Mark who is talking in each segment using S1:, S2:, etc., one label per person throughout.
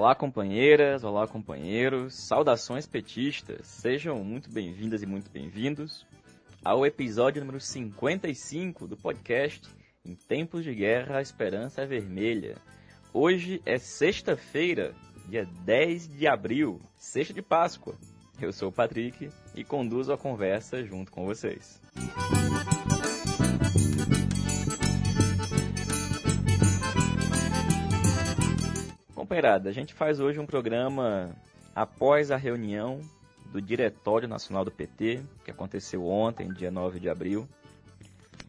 S1: Olá, companheiras, olá, companheiros, saudações petistas, sejam muito bem-vindas e muito bem-vindos ao episódio número 55 do podcast Em Tempos de Guerra a Esperança é Vermelha. Hoje é sexta-feira, dia 10 de abril, sexta de Páscoa. Eu sou o Patrick e conduzo a conversa junto com vocês. Companheirada, a gente faz hoje um programa após a reunião do Diretório Nacional do PT, que aconteceu ontem, dia 9 de abril,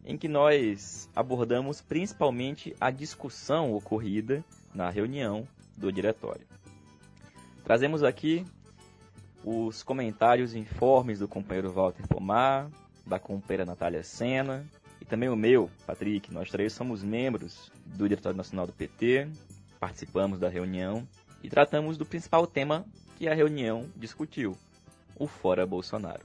S1: em que nós abordamos principalmente a discussão ocorrida na reunião do Diretório. Trazemos aqui os comentários e informes do companheiro Walter Pomar, da companheira Natália Sena e também o meu, Patrick. Nós três somos membros do Diretório Nacional do PT participamos da reunião e tratamos do principal tema que a reunião discutiu, o Fora Bolsonaro.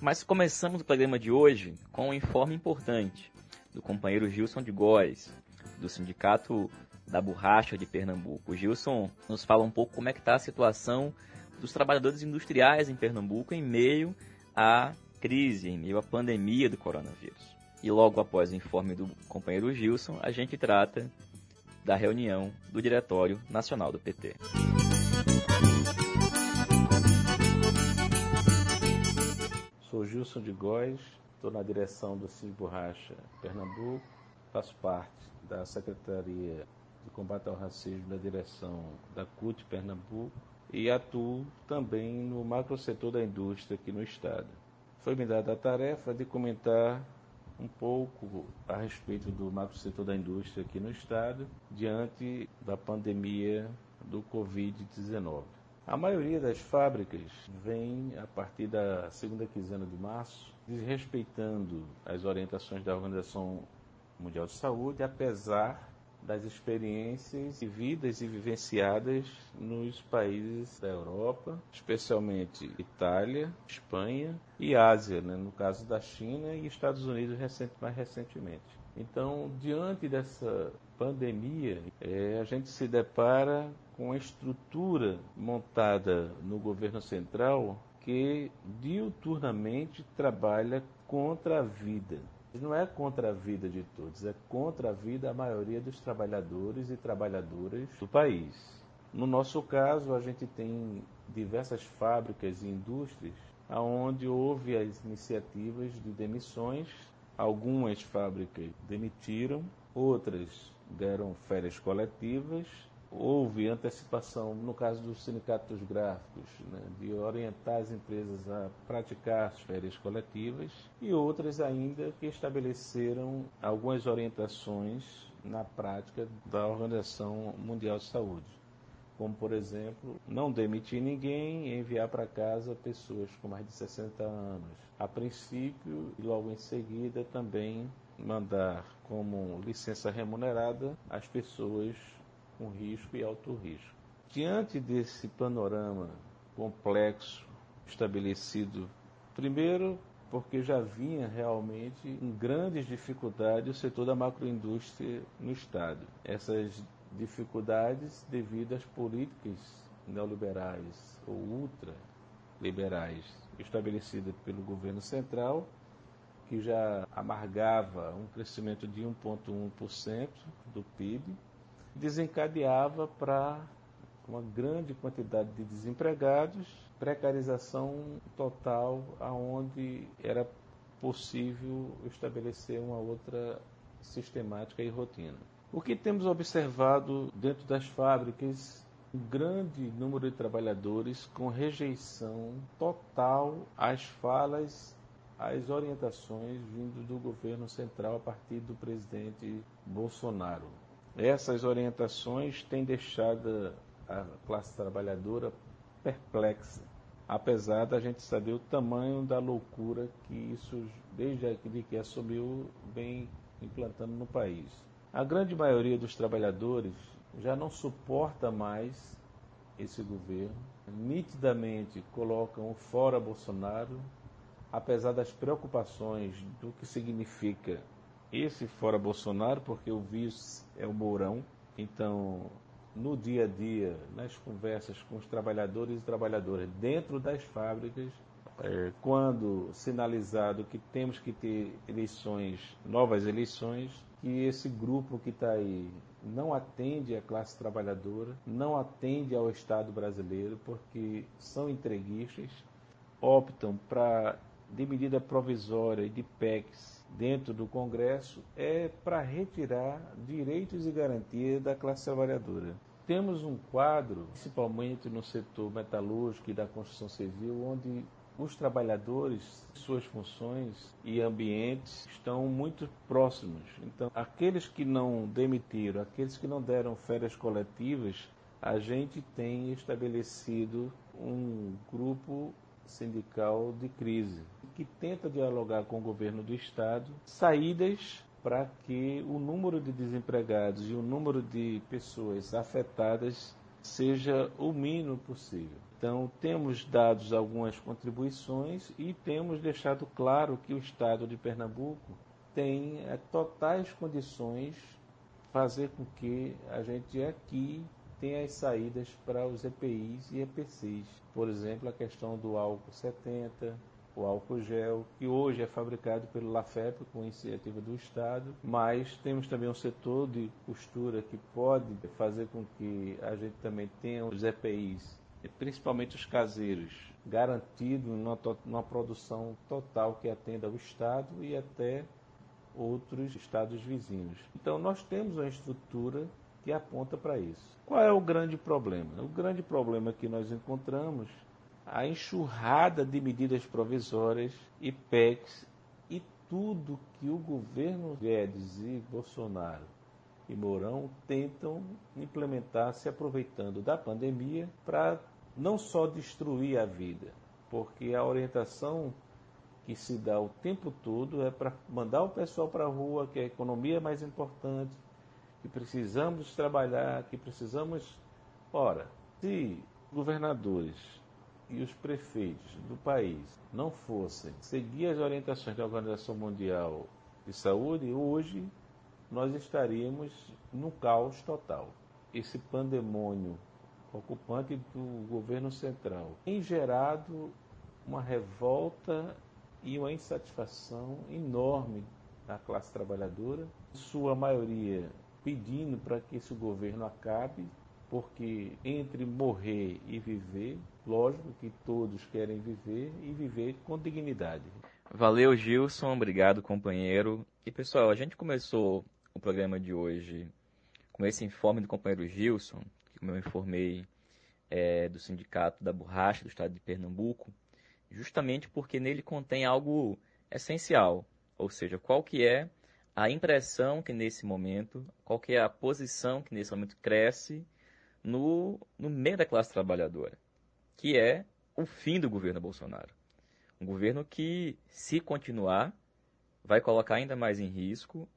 S1: Mas começamos o programa de hoje com um informe importante do companheiro Gilson de Góes, do Sindicato da Borracha de Pernambuco. O Gilson nos fala um pouco como é que está a situação dos trabalhadores industriais em Pernambuco em meio à crise, em meio à pandemia do coronavírus. E logo após o informe do companheiro Gilson, a gente trata da reunião do Diretório Nacional do PT.
S2: Sou Gilson de Góes, estou na direção do Cid Borracha Pernambuco, faço parte da Secretaria de Combate ao Racismo da direção da CUT Pernambuco e atuo também no macro setor da indústria aqui no estado. Foi me dada a tarefa de comentar um pouco a respeito do macro setor da indústria aqui no estado, diante da pandemia do Covid-19. A maioria das fábricas vem a partir da segunda quinzena de março, desrespeitando as orientações da Organização Mundial de Saúde, apesar das experiências vividas e vivenciadas nos países da Europa, especialmente Itália, Espanha e Ásia, né? no caso da China e Estados Unidos recente, mais recentemente. Então, diante dessa pandemia, é, a gente se depara com a estrutura montada no governo central que diuturnamente trabalha contra a vida não é contra a vida de todos, é contra a vida da maioria dos trabalhadores e trabalhadoras do país. No nosso caso, a gente tem diversas fábricas e indústrias onde houve as iniciativas de demissões. Algumas fábricas demitiram, outras deram férias coletivas houve antecipação, no caso dos sindicatos gráficos, né, de orientar as empresas a praticar as férias coletivas, e outras ainda que estabeleceram algumas orientações na prática da Organização Mundial de Saúde. Como, por exemplo, não demitir ninguém e enviar para casa pessoas com mais de 60 anos. A princípio, e logo em seguida, também mandar como licença remunerada as pessoas com risco e alto risco. Diante desse panorama complexo estabelecido, primeiro porque já vinha realmente em grandes dificuldades o setor da macroindústria no Estado. Essas dificuldades devido às políticas neoliberais ou ultraliberais estabelecidas pelo governo central, que já amargava um crescimento de 1,1% do PIB, desencadeava para uma grande quantidade de desempregados, precarização total, aonde era possível estabelecer uma outra sistemática e rotina. O que temos observado dentro das fábricas um grande número de trabalhadores com rejeição total às falas, às orientações vindo do governo central a partir do presidente Bolsonaro. Essas orientações têm deixado a classe trabalhadora perplexa, apesar da gente saber o tamanho da loucura que isso, desde que assumiu, vem implantando no país. A grande maioria dos trabalhadores já não suporta mais esse governo, nitidamente colocam fora Bolsonaro, apesar das preocupações do que significa esse fora Bolsonaro, porque o vice é o Mourão, então no dia a dia, nas conversas com os trabalhadores e trabalhadoras dentro das fábricas, é, quando sinalizado que temos que ter eleições, novas eleições, que esse grupo que está aí não atende à classe trabalhadora, não atende ao Estado brasileiro, porque são entreguistas, optam para de medida provisória e de PECs dentro do Congresso é para retirar direitos e garantias da classe trabalhadora. Temos um quadro, principalmente no setor metalúrgico e da construção civil, onde os trabalhadores, suas funções e ambientes estão muito próximos. Então, aqueles que não demitiram, aqueles que não deram férias coletivas, a gente tem estabelecido um grupo sindical de crise que tenta dialogar com o governo do estado saídas para que o número de desempregados e o número de pessoas afetadas seja o mínimo possível. Então, temos dado algumas contribuições e temos deixado claro que o Estado de Pernambuco tem é, totais condições fazer com que a gente aqui tenha as saídas para os EPIs e EPCs. Por exemplo, a questão do álcool 70, o álcool gel, que hoje é fabricado pelo LAFEP com iniciativa do Estado, mas temos também um setor de costura que pode fazer com que a gente também tenha os EPIs, principalmente os caseiros, garantido numa, numa produção total que atenda ao Estado e até outros estados vizinhos. Então nós temos uma estrutura que aponta para isso. Qual é o grande problema? O grande problema que nós encontramos a enxurrada de medidas provisórias e PECs e tudo que o governo Guedes e Bolsonaro e Mourão tentam implementar se aproveitando da pandemia para não só destruir a vida, porque a orientação que se dá o tempo todo é para mandar o pessoal para a rua, que a economia é mais importante, que precisamos trabalhar, que precisamos. Ora, se governadores e os prefeitos do país não fossem seguir as orientações da Organização Mundial de Saúde, hoje nós estaríamos no caos total. Esse pandemônio ocupante do governo central tem gerado uma revolta e uma insatisfação enorme da classe trabalhadora, sua maioria pedindo para que esse governo acabe, porque entre morrer e viver Lógico que todos querem viver e viver com dignidade.
S1: Valeu, Gilson. Obrigado, companheiro. E pessoal, a gente começou o programa de hoje com esse informe do companheiro Gilson, que eu informei é, do Sindicato da Borracha do Estado de Pernambuco, justamente porque nele contém algo essencial, ou seja, qual que é a impressão que nesse momento, qual é a posição que nesse momento cresce no, no meio da classe trabalhadora que é o fim do governo Bolsonaro. Um governo que, se continuar, vai colocar ainda mais em risco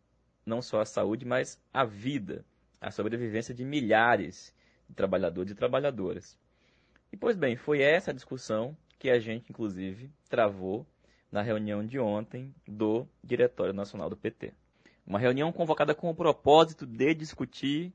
S1: não só a saúde, mas a vida, a sobrevivência de milhares de trabalhadores e trabalhadoras. E, pois bem, foi essa discussão que a gente, inclusive, travou na reunião de ontem do Diretório Nacional do PT. Uma reunião convocada com o propósito de discutir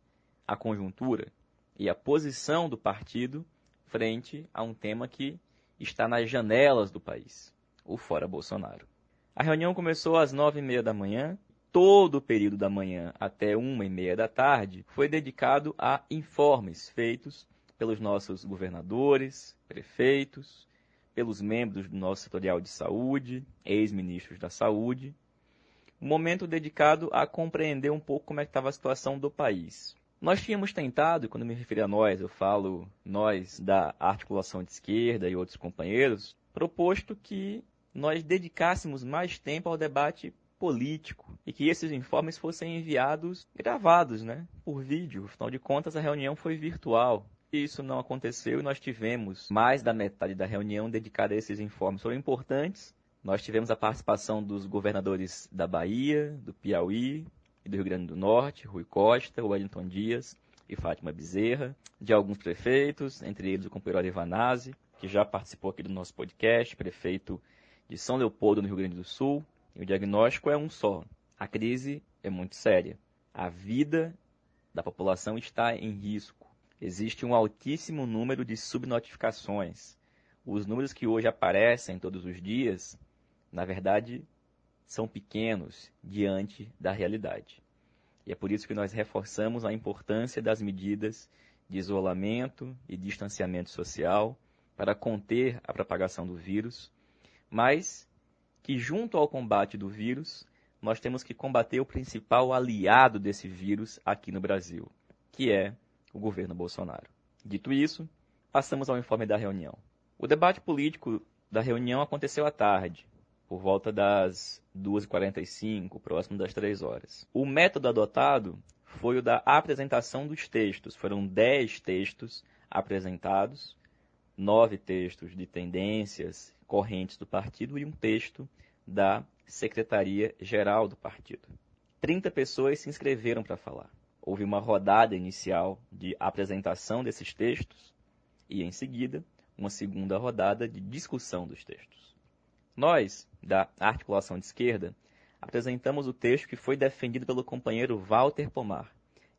S1: a conjuntura e a posição do partido frente a um tema que está nas janelas do país, o Fora Bolsonaro. A reunião começou às nove e meia da manhã. Todo o período da manhã até uma e meia da tarde foi dedicado a informes feitos pelos nossos governadores, prefeitos, pelos membros do nosso setorial de saúde, ex-ministros da saúde. Momento dedicado a compreender um pouco como é que estava a situação do país. Nós tínhamos tentado, quando me refiro a nós, eu falo nós da articulação de esquerda e outros companheiros, proposto que nós dedicássemos mais tempo ao debate político e que esses informes fossem enviados gravados, né, por vídeo. Afinal de contas, a reunião foi virtual. Isso não aconteceu e nós tivemos mais da metade da reunião dedicada a esses informes. Foram importantes. Nós tivemos a participação dos governadores da Bahia, do Piauí, do Rio Grande do Norte, Rui Costa, Wellington Dias e Fátima Bezerra, de alguns prefeitos, entre eles o companheiro Arivanazzi, que já participou aqui do nosso podcast, prefeito de São Leopoldo, no Rio Grande do Sul. E o diagnóstico é um só. A crise é muito séria. A vida da população está em risco. existe um altíssimo número de subnotificações. Os números que hoje aparecem todos os dias, na verdade, são pequenos diante da realidade. E é por isso que nós reforçamos a importância das medidas de isolamento e distanciamento social para conter a propagação do vírus, mas que, junto ao combate do vírus, nós temos que combater o principal aliado desse vírus aqui no Brasil, que é o governo Bolsonaro. Dito isso, passamos ao informe da reunião. O debate político da reunião aconteceu à tarde, por volta das 2h45, próximo das 3 horas. O método adotado foi o da apresentação dos textos. Foram 10 textos apresentados, nove textos de tendências correntes do partido e um texto da Secretaria-Geral do partido. 30 pessoas se inscreveram para falar. Houve uma rodada inicial de apresentação desses textos e, em seguida, uma segunda rodada de discussão dos textos. Nós, da articulação de esquerda, apresentamos o texto que foi defendido pelo companheiro Walter Pomar.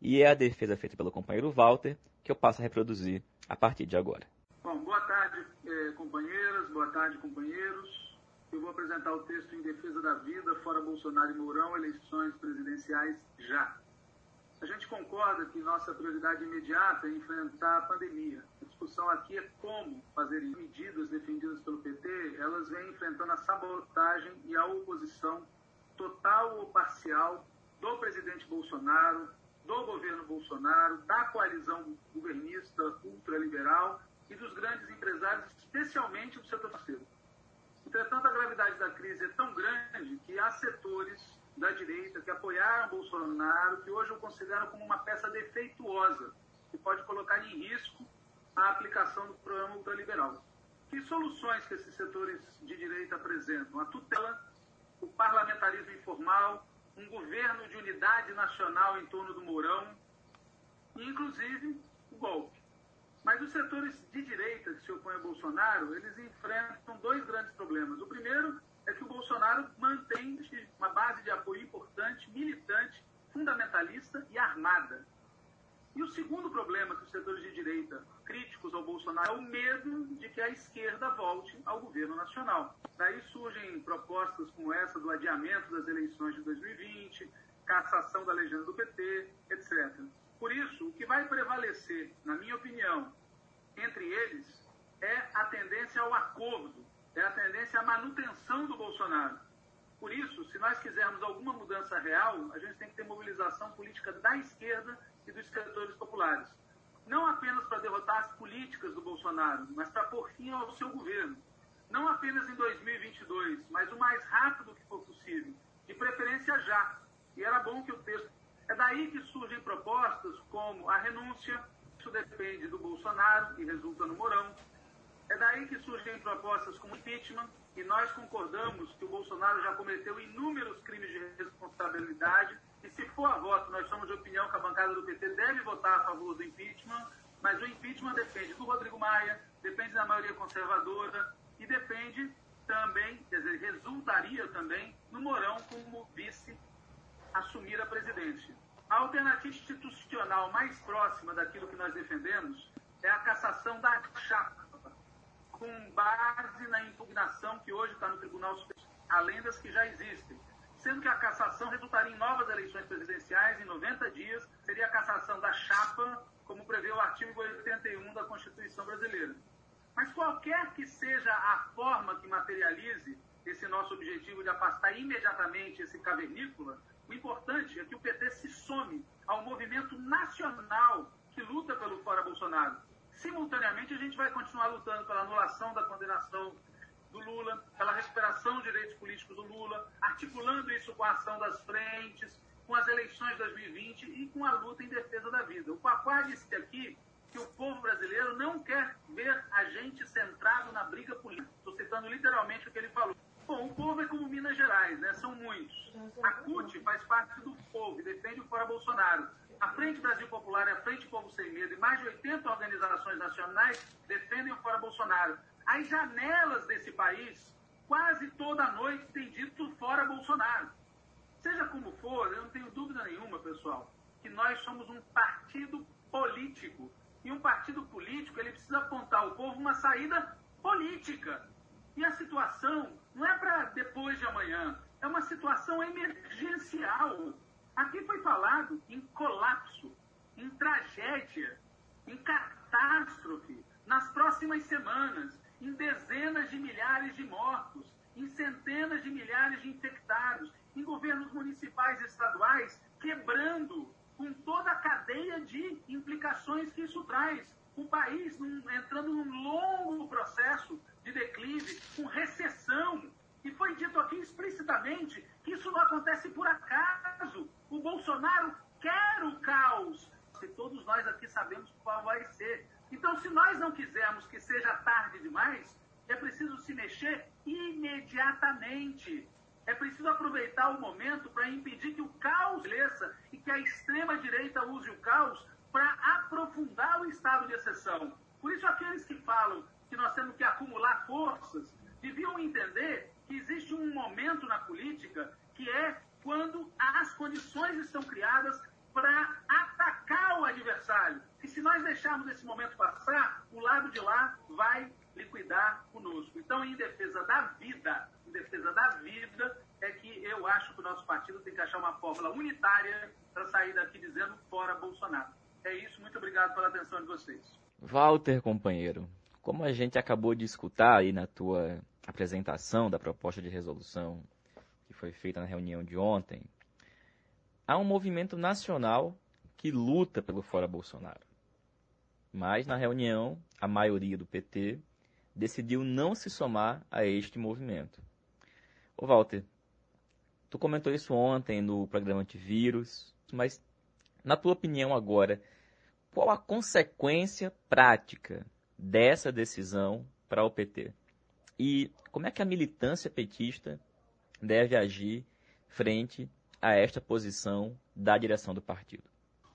S1: E é a defesa feita pelo companheiro Walter que eu passo a reproduzir a partir de agora.
S3: Bom, boa tarde, eh, companheiras, boa tarde, companheiros. Eu vou apresentar o texto em defesa da vida, fora Bolsonaro e Mourão, eleições presidenciais já. A gente concorda que nossa prioridade imediata é enfrentar a pandemia. A discussão aqui é como fazer medidas defendidas pelo PT, elas vêm enfrentando a sabotagem e a oposição total ou parcial do presidente Bolsonaro, do governo Bolsonaro, da coalizão governista ultraliberal e dos grandes empresários, especialmente do setor financeiro. Entretanto, a gravidade da crise é tão grande que há setores da direita que apoiaram Bolsonaro, que hoje eu considero como uma peça defeituosa, que pode colocar em risco a aplicação do programa ultraliberal. Que soluções que esses setores de direita apresentam? A tutela, o parlamentarismo informal, um governo de unidade nacional em torno do Mourão, e inclusive o golpe. Mas os setores de direita que se opõem a Bolsonaro, eles enfrentam dois grandes problemas. O primeiro é que o Bolsonaro mantém uma base de apoio importante, militante, fundamentalista e armada. E o segundo problema que os setores de direita críticos ao Bolsonaro é o medo de que a esquerda volte ao governo nacional. Daí surgem propostas como essa do adiamento das eleições de 2020, cassação da legenda do PT, etc. Por isso, o que vai prevalecer, na minha opinião, entre eles é a tendência ao acordo, é a tendência à manutenção do Bolsonaro. Por isso, se nós quisermos alguma mudança real, a gente tem que ter mobilização política da esquerda e dos setores populares. Não apenas para derrotar as políticas do Bolsonaro, mas para pôr fim ao seu governo. Não apenas em 2022, mas o mais rápido que for possível, de preferência já. E era bom que o texto. É daí que surgem propostas como a renúncia, isso depende do Bolsonaro e resulta no Mourão, é daí que surgem propostas como impeachment, e nós concordamos que o Bolsonaro já cometeu inúmeros crimes de responsabilidade, e se for a voto, nós somos de opinião que a bancada do PT deve votar a favor do impeachment, mas o impeachment depende do Rodrigo Maia, depende da maioria conservadora, e depende também, quer dizer, resultaria também no Mourão como vice assumir a presidência. A alternativa institucional mais próxima daquilo que nós defendemos é a cassação da chapa com base na impugnação que hoje está no Tribunal Superior, além das que já existem. Sendo que a cassação resultaria em novas eleições presidenciais em 90 dias, seria a cassação da chapa, como prevê o artigo 81 da Constituição brasileira. Mas qualquer que seja a forma que materialize esse nosso objetivo de afastar imediatamente esse cavernícola, o importante é que o PT se some ao movimento nacional que luta pelo fora Bolsonaro Simultaneamente, a gente vai continuar lutando pela anulação da condenação do Lula, pela recuperação de direitos políticos do Lula, articulando isso com a ação das frentes, com as eleições de 2020 e com a luta em defesa da vida. O Papai disse aqui que o povo brasileiro não quer ver a gente centrado na briga política. Estou citando literalmente o que ele falou. Bom, o povo é como Minas Gerais, né? São muitos. A CUT faz parte do povo e defende o fora Bolsonaro. A Frente Brasil Popular e a Frente Povo Sem Medo e mais de 80 organizações nacionais defendem o fora Bolsonaro. As janelas desse país, quase toda noite, têm dito fora Bolsonaro. Seja como for, eu não tenho dúvida nenhuma, pessoal, que nós somos um partido político E um partido político, ele precisa apontar ao povo uma saída política. E a situação não é para depois de amanhã, é uma situação emergencial. Aqui foi falado em colapso, em tragédia, em catástrofe nas próximas semanas, em dezenas de milhares de mortos, em centenas de milhares de infectados, em governos municipais e estaduais quebrando com toda a cadeia de implicações que isso traz. O país entrando num longo processo de declive, com recessão. E foi dito aqui explicitamente que isso não acontece por acaso. O Bolsonaro quer o caos. E todos nós aqui sabemos qual vai ser. Então, se nós não quisermos que seja tarde demais, é preciso se mexer imediatamente. É preciso aproveitar o momento para impedir que o caos cresça e que a extrema-direita use o caos para aprofundar o estado de exceção. Por isso, aqueles que falam que nós temos que acumular forças deviam entender que existe um momento na política que é quando as condições estão criadas para atacar o adversário. E se nós deixarmos esse momento passar, o lado de lá vai liquidar conosco. Então, em defesa da vida, em defesa da vida, é que eu acho que o nosso partido tem que achar uma fórmula unitária para sair daqui dizendo fora Bolsonaro. É isso, muito obrigado pela atenção de vocês.
S1: Walter, companheiro, como a gente acabou de escutar aí na tua apresentação da proposta de resolução que foi feita na reunião de ontem, há um movimento nacional que luta pelo fora Bolsonaro. Mas na reunião, a maioria do PT decidiu não se somar a este movimento. Ô Walter, tu comentou isso ontem no programa Antivírus, mas na tua opinião agora, qual a consequência prática dessa decisão para o PT? E como é que a militância petista deve agir frente a esta posição da direção do partido.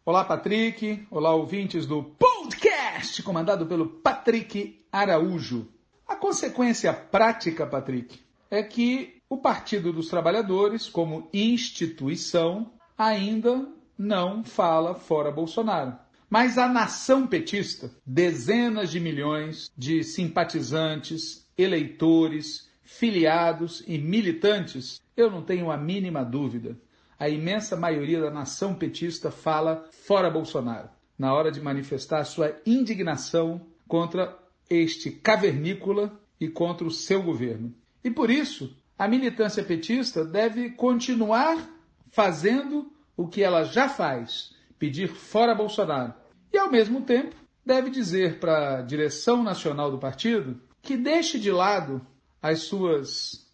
S4: Olá, Patrick. Olá, ouvintes do podcast comandado pelo Patrick Araújo. A consequência prática, Patrick, é que o Partido dos Trabalhadores, como instituição, ainda não fala fora Bolsonaro. Mas a nação petista, dezenas de milhões de simpatizantes, eleitores, filiados e militantes, eu não tenho a mínima dúvida. A imensa maioria da nação petista fala fora Bolsonaro, na hora de manifestar sua indignação contra este cavernícola e contra o seu governo. E por isso, a militância petista deve continuar fazendo o que ela já faz, pedir fora Bolsonaro. E ao mesmo tempo, deve dizer para a direção nacional do partido que deixe de lado as suas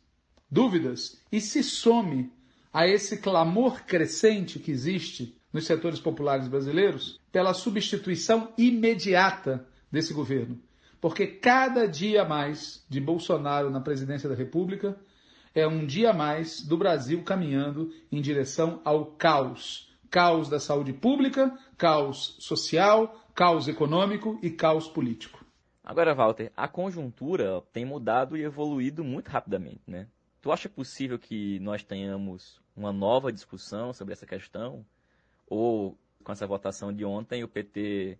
S4: dúvidas e se some a esse clamor crescente que existe nos setores populares brasileiros pela substituição imediata desse governo. Porque cada dia mais de Bolsonaro na presidência da República é um dia mais do Brasil caminhando em direção ao caos. Caos da saúde pública, caos social, caos econômico e caos político.
S1: Agora, Walter, a conjuntura tem mudado e evoluído muito rapidamente, né? Tu acha possível que nós tenhamos uma nova discussão sobre essa questão? Ou, com essa votação de ontem, o PT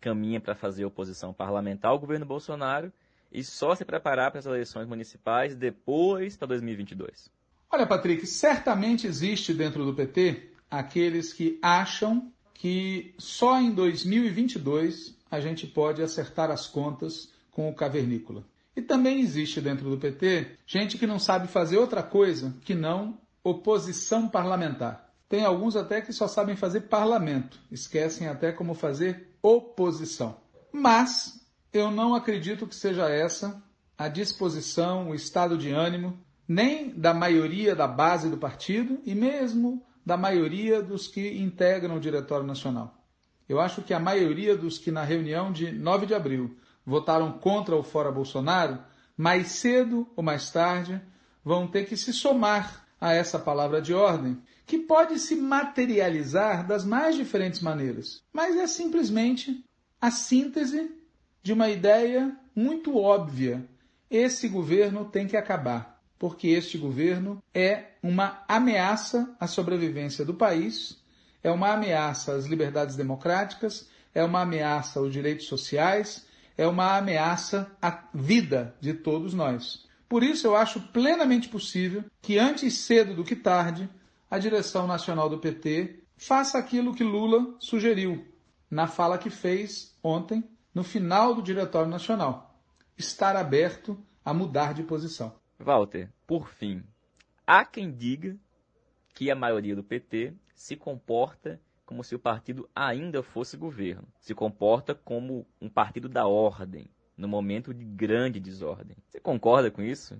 S1: caminha para fazer oposição parlamentar ao governo Bolsonaro e só se preparar para as eleições municipais depois para 2022?
S4: Olha, Patrick, certamente existe dentro do PT aqueles que acham que só em 2022 a gente pode acertar as contas com o cavernícola. E também existe dentro do PT gente que não sabe fazer outra coisa que não oposição parlamentar. Tem alguns até que só sabem fazer parlamento, esquecem até como fazer oposição. Mas eu não acredito que seja essa a disposição, o estado de ânimo, nem da maioria da base do partido e mesmo da maioria dos que integram o Diretório Nacional. Eu acho que a maioria dos que na reunião de 9 de abril votaram contra o fora Bolsonaro, mais cedo ou mais tarde vão ter que se somar a essa palavra de ordem, que pode se materializar das mais diferentes maneiras, mas é simplesmente a síntese de uma ideia muito óbvia. Esse governo tem que acabar, porque este governo é uma ameaça à sobrevivência do país, é uma ameaça às liberdades democráticas, é uma ameaça aos direitos sociais, é uma ameaça à vida de todos nós. Por isso, eu acho plenamente possível que, antes cedo do que tarde, a direção nacional do PT faça aquilo que Lula sugeriu na fala que fez ontem, no final do Diretório Nacional: estar aberto a mudar de posição.
S1: Walter, por fim, há quem diga que a maioria do PT se comporta como se o partido ainda fosse governo, se comporta como um partido da ordem, no momento de grande desordem. Você concorda com isso?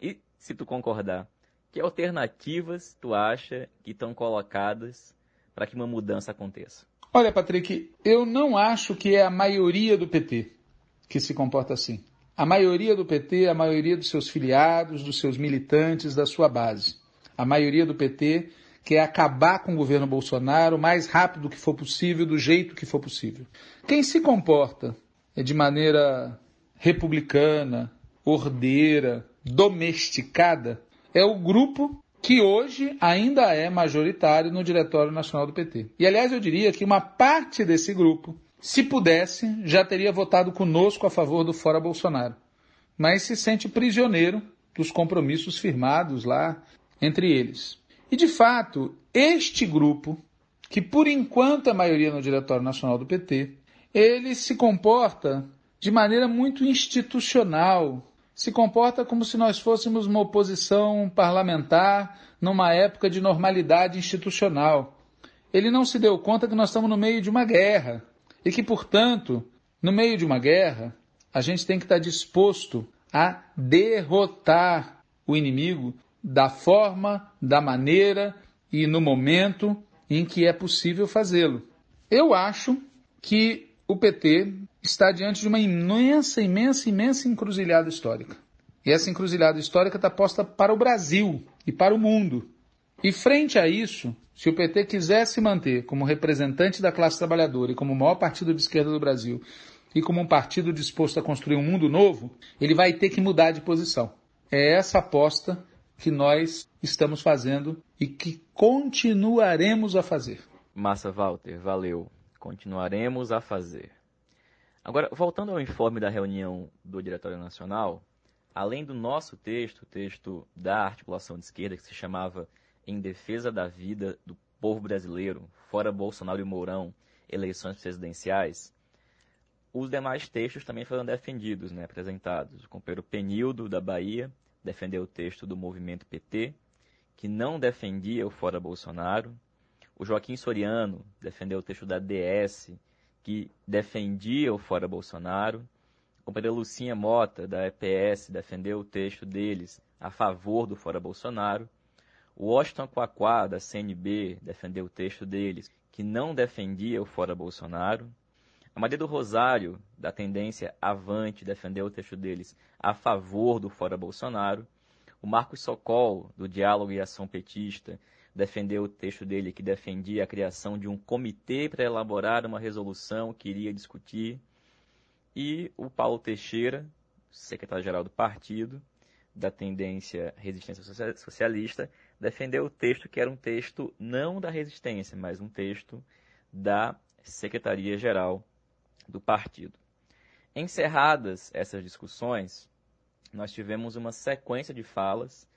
S1: E se tu concordar, que alternativas tu acha que estão colocadas para que uma mudança aconteça?
S4: Olha, Patrick, eu não acho que é a maioria do PT que se comporta assim. A maioria do PT, a maioria dos seus filiados, dos seus militantes, da sua base. A maioria do PT quer acabar com o governo Bolsonaro o mais rápido que for possível, do jeito que for possível. Quem se comporta é de maneira republicana, ordeira, domesticada, é o grupo que hoje ainda é majoritário no Diretório Nacional do PT. E, aliás, eu diria que uma parte desse grupo, se pudesse, já teria votado conosco a favor do Fora Bolsonaro. Mas se sente prisioneiro dos compromissos firmados lá entre eles. E, de fato, este grupo, que por enquanto é a maioria no Diretório Nacional do PT, ele se comporta de maneira muito institucional, se comporta como se nós fôssemos uma oposição parlamentar numa época de normalidade institucional. Ele não se deu conta que nós estamos no meio de uma guerra e que, portanto, no meio de uma guerra, a gente tem que estar disposto a derrotar o inimigo da forma, da maneira e no momento em que é possível fazê-lo. Eu acho que o PT está diante de uma imensa, imensa, imensa encruzilhada histórica. E essa encruzilhada histórica está posta para o Brasil e para o mundo. E frente a isso, se o PT quiser se manter como representante da classe trabalhadora e como o maior partido de esquerda do Brasil e como um partido disposto a construir um mundo novo, ele vai ter que mudar de posição. É essa aposta que nós estamos fazendo e que continuaremos a fazer.
S1: Massa Walter, valeu. Continuaremos a fazer. Agora, voltando ao informe da reunião do Diretório Nacional, além do nosso texto, o texto da articulação de esquerda, que se chamava Em Defesa da Vida do Povo Brasileiro, fora Bolsonaro e Mourão, eleições presidenciais, os demais textos também foram defendidos, né, apresentados. O companheiro Penildo, da Bahia, defendeu o texto do movimento PT, que não defendia o fora Bolsonaro. O Joaquim Soriano defendeu o texto da DS, que defendia o fora Bolsonaro. A companheira Lucinha Mota, da EPS, defendeu o texto deles a favor do fora Bolsonaro. O Washington Quaquá, da CNB, defendeu o texto deles, que não defendia o fora Bolsonaro. A Maria do Rosário, da tendência Avante, defendeu o texto deles a favor do fora Bolsonaro. O Marcos Socol, do Diálogo e Ação Petista, defendeu o texto dele que defendia a criação de um comitê para elaborar uma resolução que iria discutir. E o Paulo Teixeira, secretário-geral do partido, da tendência Resistência Socialista, defendeu o texto que era um texto não da resistência, mas um texto da Secretaria-Geral do partido. Encerradas essas discussões, nós tivemos uma sequência de falas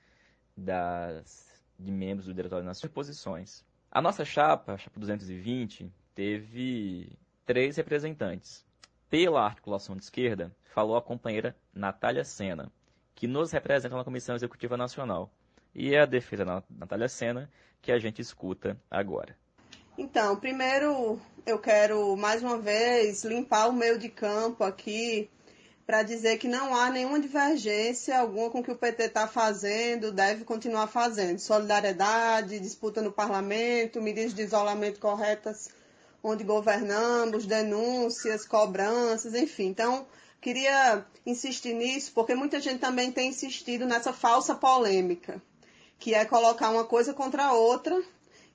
S1: das de membros do Diretório de posições. A nossa chapa, a chapa 220, teve três representantes. Pela articulação de esquerda, falou a companheira Natália Sena, que nos representa na Comissão Executiva Nacional. E a defesa da Natália Sena que a gente escuta agora.
S5: Então, primeiro eu quero mais uma vez limpar o meio de campo aqui para dizer que não há nenhuma divergência alguma com o que o PT está fazendo, deve continuar fazendo. Solidariedade, disputa no parlamento, medidas de isolamento corretas onde governamos, denúncias, cobranças, enfim. Então, queria insistir nisso, porque muita gente também tem insistido nessa falsa polêmica, que é colocar uma coisa contra a outra.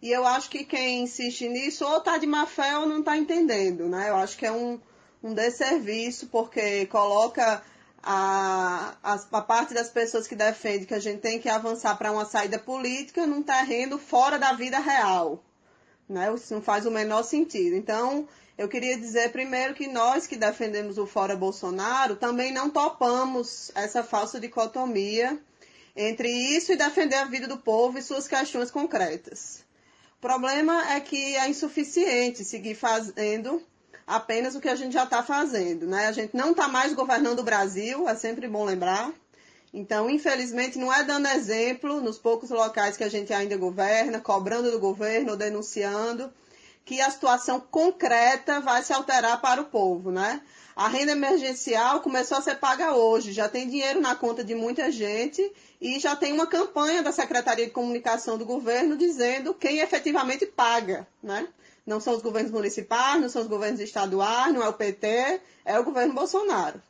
S5: E eu acho que quem insiste nisso ou está de má fé ou não está entendendo, né? Eu acho que é um, um desserviço, porque coloca a, a, a, parte das pessoas que defendem que a gente tem que avançar para uma saída política num terreno fora da vida real. Né? Isso não faz o menor sentido. Então, eu queria dizer primeiro que nós que defendemos o fora Bolsonaro também não topamos essa falsa dicotomia entre isso e defender a vida do povo e suas questões concretas. O problema é que é insuficiente seguir fazendo apenas o que a gente já está fazendo. Né? A gente não está mais governando o Brasil, é sempre bom lembrar. Então, infelizmente, não é dando exemplo nos poucos locais que a gente ainda governa, cobrando do governo ou denunciando, que a situação concreta vai se alterar para o povo, né? A renda emergencial começou a ser paga hoje, já tem dinheiro na conta de muita gente e já tem uma campanha da Secretaria de Comunicação do governo dizendo quem efetivamente paga, né? Não são os governos municipais, não são os governos estaduais, não é o PT, é o governo Bolsonaro.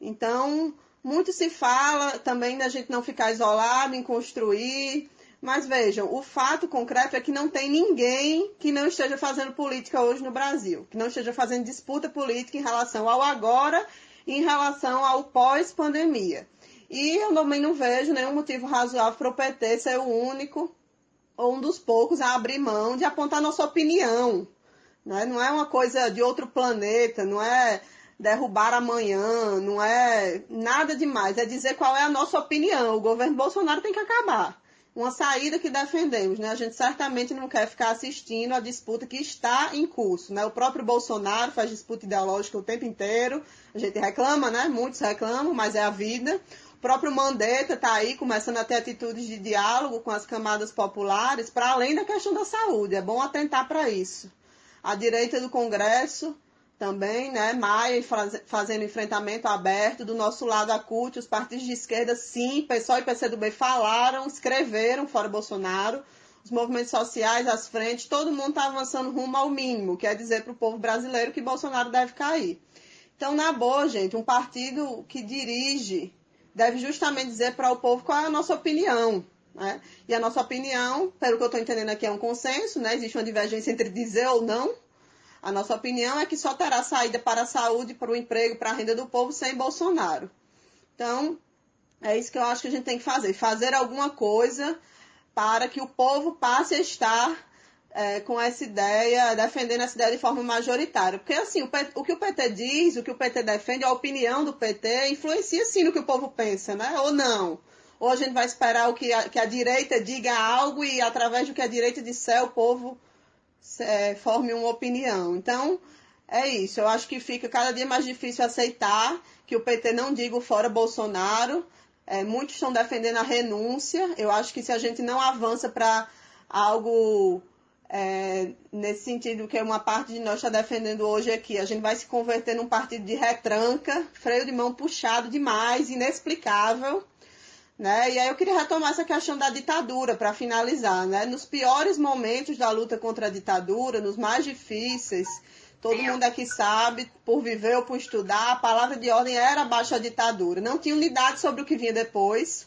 S5: Então, muito se fala também da gente não ficar isolado em construir, mas vejam, o fato concreto é que não tem ninguém que não esteja fazendo política hoje no Brasil, que não esteja fazendo disputa política em relação ao agora e em relação ao pós-pandemia. E eu também não vejo nenhum motivo razoável para o PT ser o único ou um dos poucos a abrir mão de apontar nossa opinião. Né? Não é uma coisa de outro planeta, não é derrubar amanhã, não é nada demais, é dizer qual é a nossa opinião. O governo Bolsonaro tem que acabar. Uma saída que defendemos, né? A gente certamente não quer ficar assistindo a disputa que está em curso, né? O próprio Bolsonaro faz disputa ideológica o tempo inteiro. A gente reclama, né? Muitos reclamam, mas é a vida. O próprio Mandetta está aí começando a ter atitudes de diálogo com as camadas populares, para além da questão da saúde. É bom atentar para isso. A direita do Congresso também, né? Maia fazendo enfrentamento aberto. Do nosso lado, a CUT, os partidos de esquerda, sim, PSOL e PCdoB falaram, escreveram fora Bolsonaro. Os movimentos sociais, as frentes, todo mundo está avançando rumo ao mínimo, quer dizer para o povo brasileiro que Bolsonaro deve cair. Então, na boa, gente, um partido que dirige deve justamente dizer para o povo qual é a nossa opinião. Né? E a nossa opinião, pelo que eu estou entendendo aqui, é um consenso, né? existe uma divergência entre dizer ou não, a nossa opinião é que só terá saída para a saúde, para o emprego, para a renda do povo sem Bolsonaro. Então, é isso que eu acho que a gente tem que fazer. Fazer alguma coisa para que o povo passe a estar é, com essa ideia, defendendo essa ideia de forma majoritária. Porque, assim, o, o, que o PT diz, o que o PT defende, a opinião do PT influencia, sim, no que o povo pensa, né? Ou não. Ou a gente vai esperar o que a, que a direita diga algo e, através do que a direita disser, o povo é, forme uma opinião. Então, é isso. Eu acho que fica cada dia mais difícil aceitar que o PT não diga fora Bolsonaro. É, muitos estão defendendo a renúncia. Eu acho que se a gente não avança para algo é, nesse sentido que uma parte de nós está defendendo hoje aqui, a gente vai se converter num partido de retranca, freio de mão puxado demais, inexplicável. Né? E aí eu queria retomar essa questão da ditadura para finalizar. Né? Nos piores momentos da luta contra a ditadura, nos mais difíceis, todo mundo aqui sabe, por viver ou por estudar, a palavra de ordem era abaixo da ditadura. Não tinha unidade sobre o que vinha depois.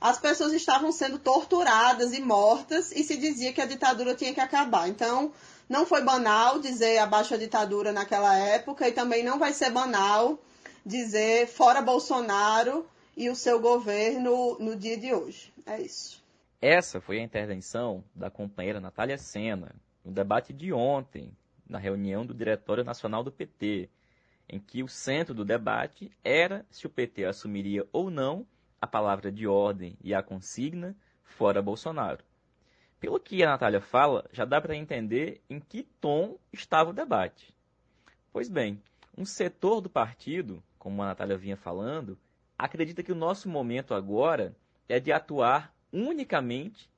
S5: As pessoas estavam sendo torturadas e mortas e se dizia que a ditadura tinha que acabar. Então, não foi banal dizer a ditadura naquela época e também não vai ser banal dizer fora Bolsonaro e o seu governo no dia de hoje. É isso.
S1: Essa foi a intervenção da companheira Natália Sena no debate de ontem, na reunião do Diretório Nacional do PT, em que o centro do debate era se o PT assumiria ou não a palavra de ordem e a consigna fora Bolsonaro. Pelo que a Natália fala, já dá para entender em que tom estava o debate. Pois bem, um setor do partido, como a Natália vinha falando, acredita que o nosso momento agora é de atuar unicamente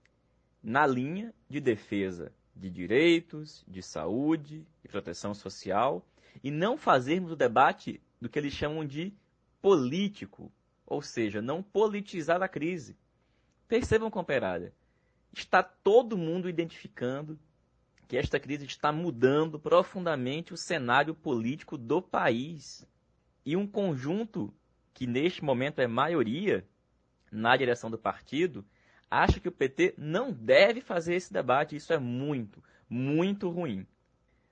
S1: na linha de defesa de direitos, de saúde e proteção social e não fazermos o debate do que eles chamam de político, ou seja, não politizar a crise. Percebam, comparada, está todo mundo identificando que esta crise está mudando profundamente o cenário político do país. E um conjunto que neste momento é maioria na direção do partido, acha que o PT não deve fazer esse debate. Isso é muito, muito ruim.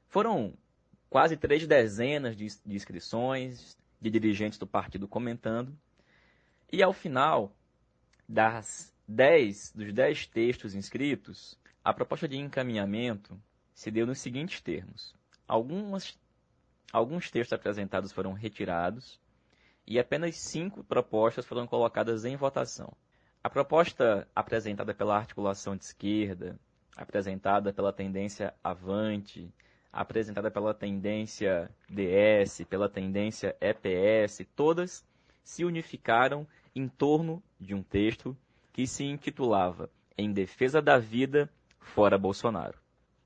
S1: Foram quase três dezenas de, inscrições de dirigentes do partido comentando. E ao final das dez, dos dez textos inscritos, a proposta de encaminhamento se deu nos seguintes termos. Algumas, alguns textos apresentados foram retirados e apenas cinco propostas foram colocadas em votação. A proposta apresentada pela articulação de esquerda, apresentada pela tendência Avante, apresentada pela tendência DS, pela tendência EPS, todas se unificaram em torno de um texto que se intitulava Em Defesa da Vida Fora Bolsonaro.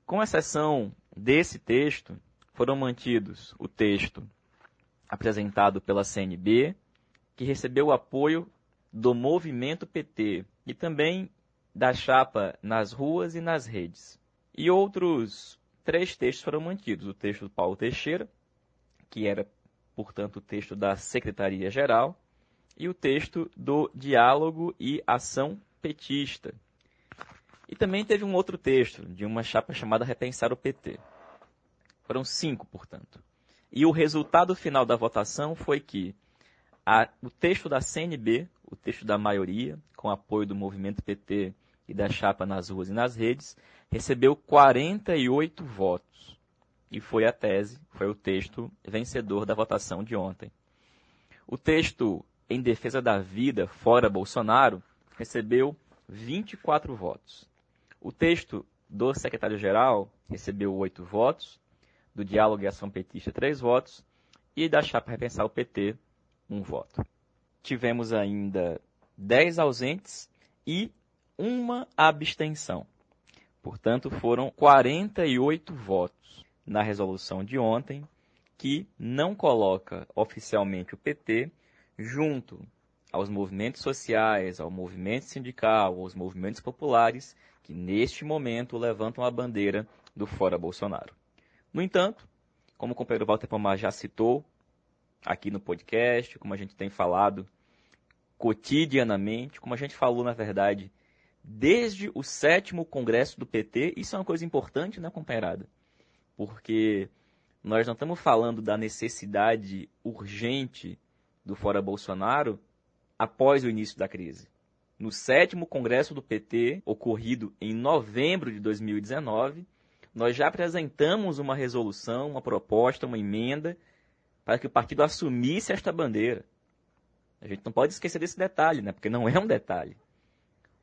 S1: Com exceção desse texto, foram mantidos o texto apresentado pela CNB, que recebeu o apoio do movimento PT e também da chapa nas ruas e nas redes. E outros três textos foram mantidos: o texto do Paulo Teixeira, que era, portanto, o texto da Secretaria-Geral, e o texto do Diálogo e Ação Petista. E também teve um outro texto, de uma chapa chamada Repensar o PT. Foram cinco, portanto. E o resultado final da votação foi que a, o texto da CNB o texto da maioria, com apoio do movimento PT e da chapa nas ruas e nas redes, recebeu 48 votos. E foi a tese, foi o texto vencedor da votação de ontem. O texto em defesa da vida fora Bolsonaro recebeu 24 votos. O texto do secretário-geral recebeu 8 votos, do Diálogo e Ação Petista 3 votos, e da chapa Repensar o PT, 1 voto tivemos ainda 10 ausentes e uma abstenção. Portanto, foram 48 votos na resolução de ontem, que não coloca oficialmente o PT junto aos movimentos sociais, ao movimento sindical, aos movimentos populares, que neste momento levantam a bandeira do fora Bolsonaro. No entanto, como o companheiro Walter Pomar já citou aqui no podcast, como a gente tem falado cotidianamente, como a gente falou, na verdade, desde o sétimo congresso do PT. Isso é uma coisa importante, né, companheirada? Porque nós não estamos falando da necessidade urgente do fora Bolsonaro após o início da crise. No sétimo congresso do PT, ocorrido em novembro de 2019, nós já apresentamos uma resolução, uma proposta, uma emenda para que o partido assumisse esta bandeira. A gente não pode esquecer desse detalhe, né? Porque não é um detalhe.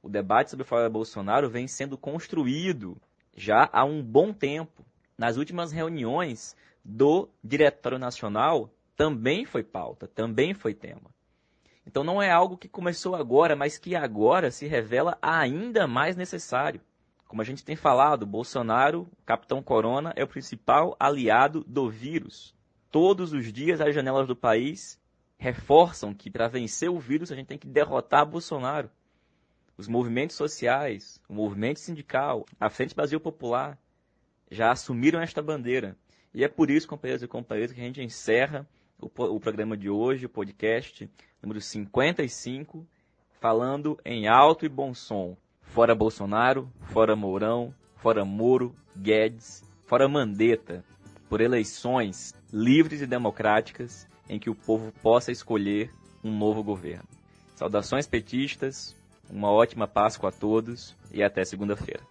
S1: O debate sobre o Fora Bolsonaro vem sendo construído já há um bom tempo. Nas últimas reuniões do Diretório Nacional também foi pauta, também foi tema. Então não é algo que começou agora, mas que agora se revela ainda mais necessário. Como a gente tem falado, Bolsonaro, Capitão Corona, é o principal aliado do vírus. Todos os dias as janelas do país reforçam que para vencer o vírus a gente tem que derrotar Bolsonaro. Os movimentos sociais, o movimento sindical, a Frente Brasil Popular já assumiram esta bandeira. E é por isso, companheiros e companheiras, que a gente encerra o, o programa de hoje, o podcast número 55, falando em alto e bom som. Fora Bolsonaro, fora Mourão, fora Moro, Guedes, fora Mandetta, por eleições livres e democráticas em que o povo possa escolher um novo governo. Saudações petistas, uma ótima Páscoa a todos e até segunda-feira.